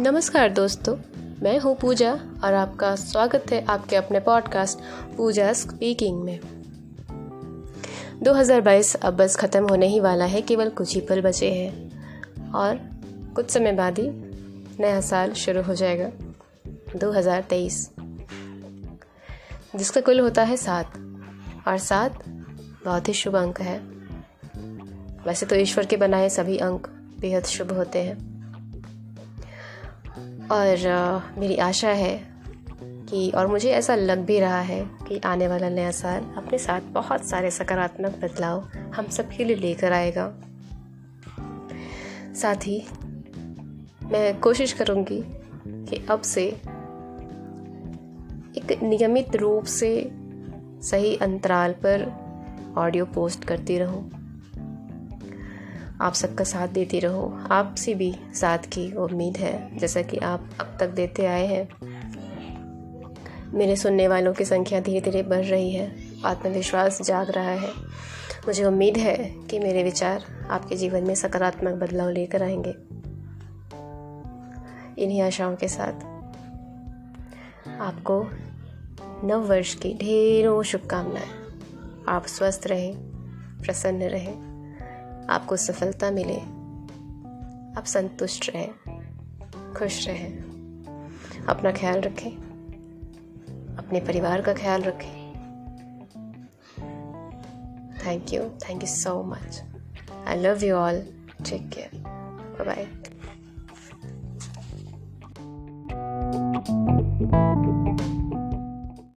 नमस्कार दोस्तों, मैं हूँ पूजा और आपका स्वागत है आपके अपने पॉडकास्ट पूजा स्पीकिंग में। 2022 अब बस ख़त्म होने ही वाला है, केवल कुछ ही पल बचे हैं और कुछ समय बाद ही नया साल शुरू हो जाएगा 2023 जिसका कुल होता है सात, और सात बहुत ही शुभ अंक है। वैसे तो ईश्वर के बनाए सभी अंक बेहद शुभ होते हैं। और मेरी आशा है कि, और मुझे ऐसा लग भी रहा है कि आने वाला नया साल अपने साथ बहुत सारे सकारात्मक बदलाव हम सब के लिए लेकर आएगा। साथ ही, मैं कोशिश करूँगी कि अब से एक नियमित रूप से सही अंतराल पर ऑडियो पोस्ट करती रहूँ। आप सबका साथ देती रहो। आपसे भी साथ की उम्मीद है, जैसा कि आप अब तक देते आए हैं। मेरे सुनने वालों की संख्या धीरे धीरे बढ़ रही है। आत्मविश्वास जाग रहा है। मुझे उम्मीद है कि मेरे विचार आपके जीवन में सकारात्मक बदलाव लेकर आएँगे। इन्हीं आशाओं के साथ आपको नव वर्ष की ढेरों शुभकामनाएँ। आप स्वस्थ रहें, प्रसन्न रहें। आपको सफलता मिले। आप संतुष्ट रहें, खुश रहें। अपना ख्याल रखें, अपने परिवार का ख्याल रखें। Thank you thank you so much I love you all take care bye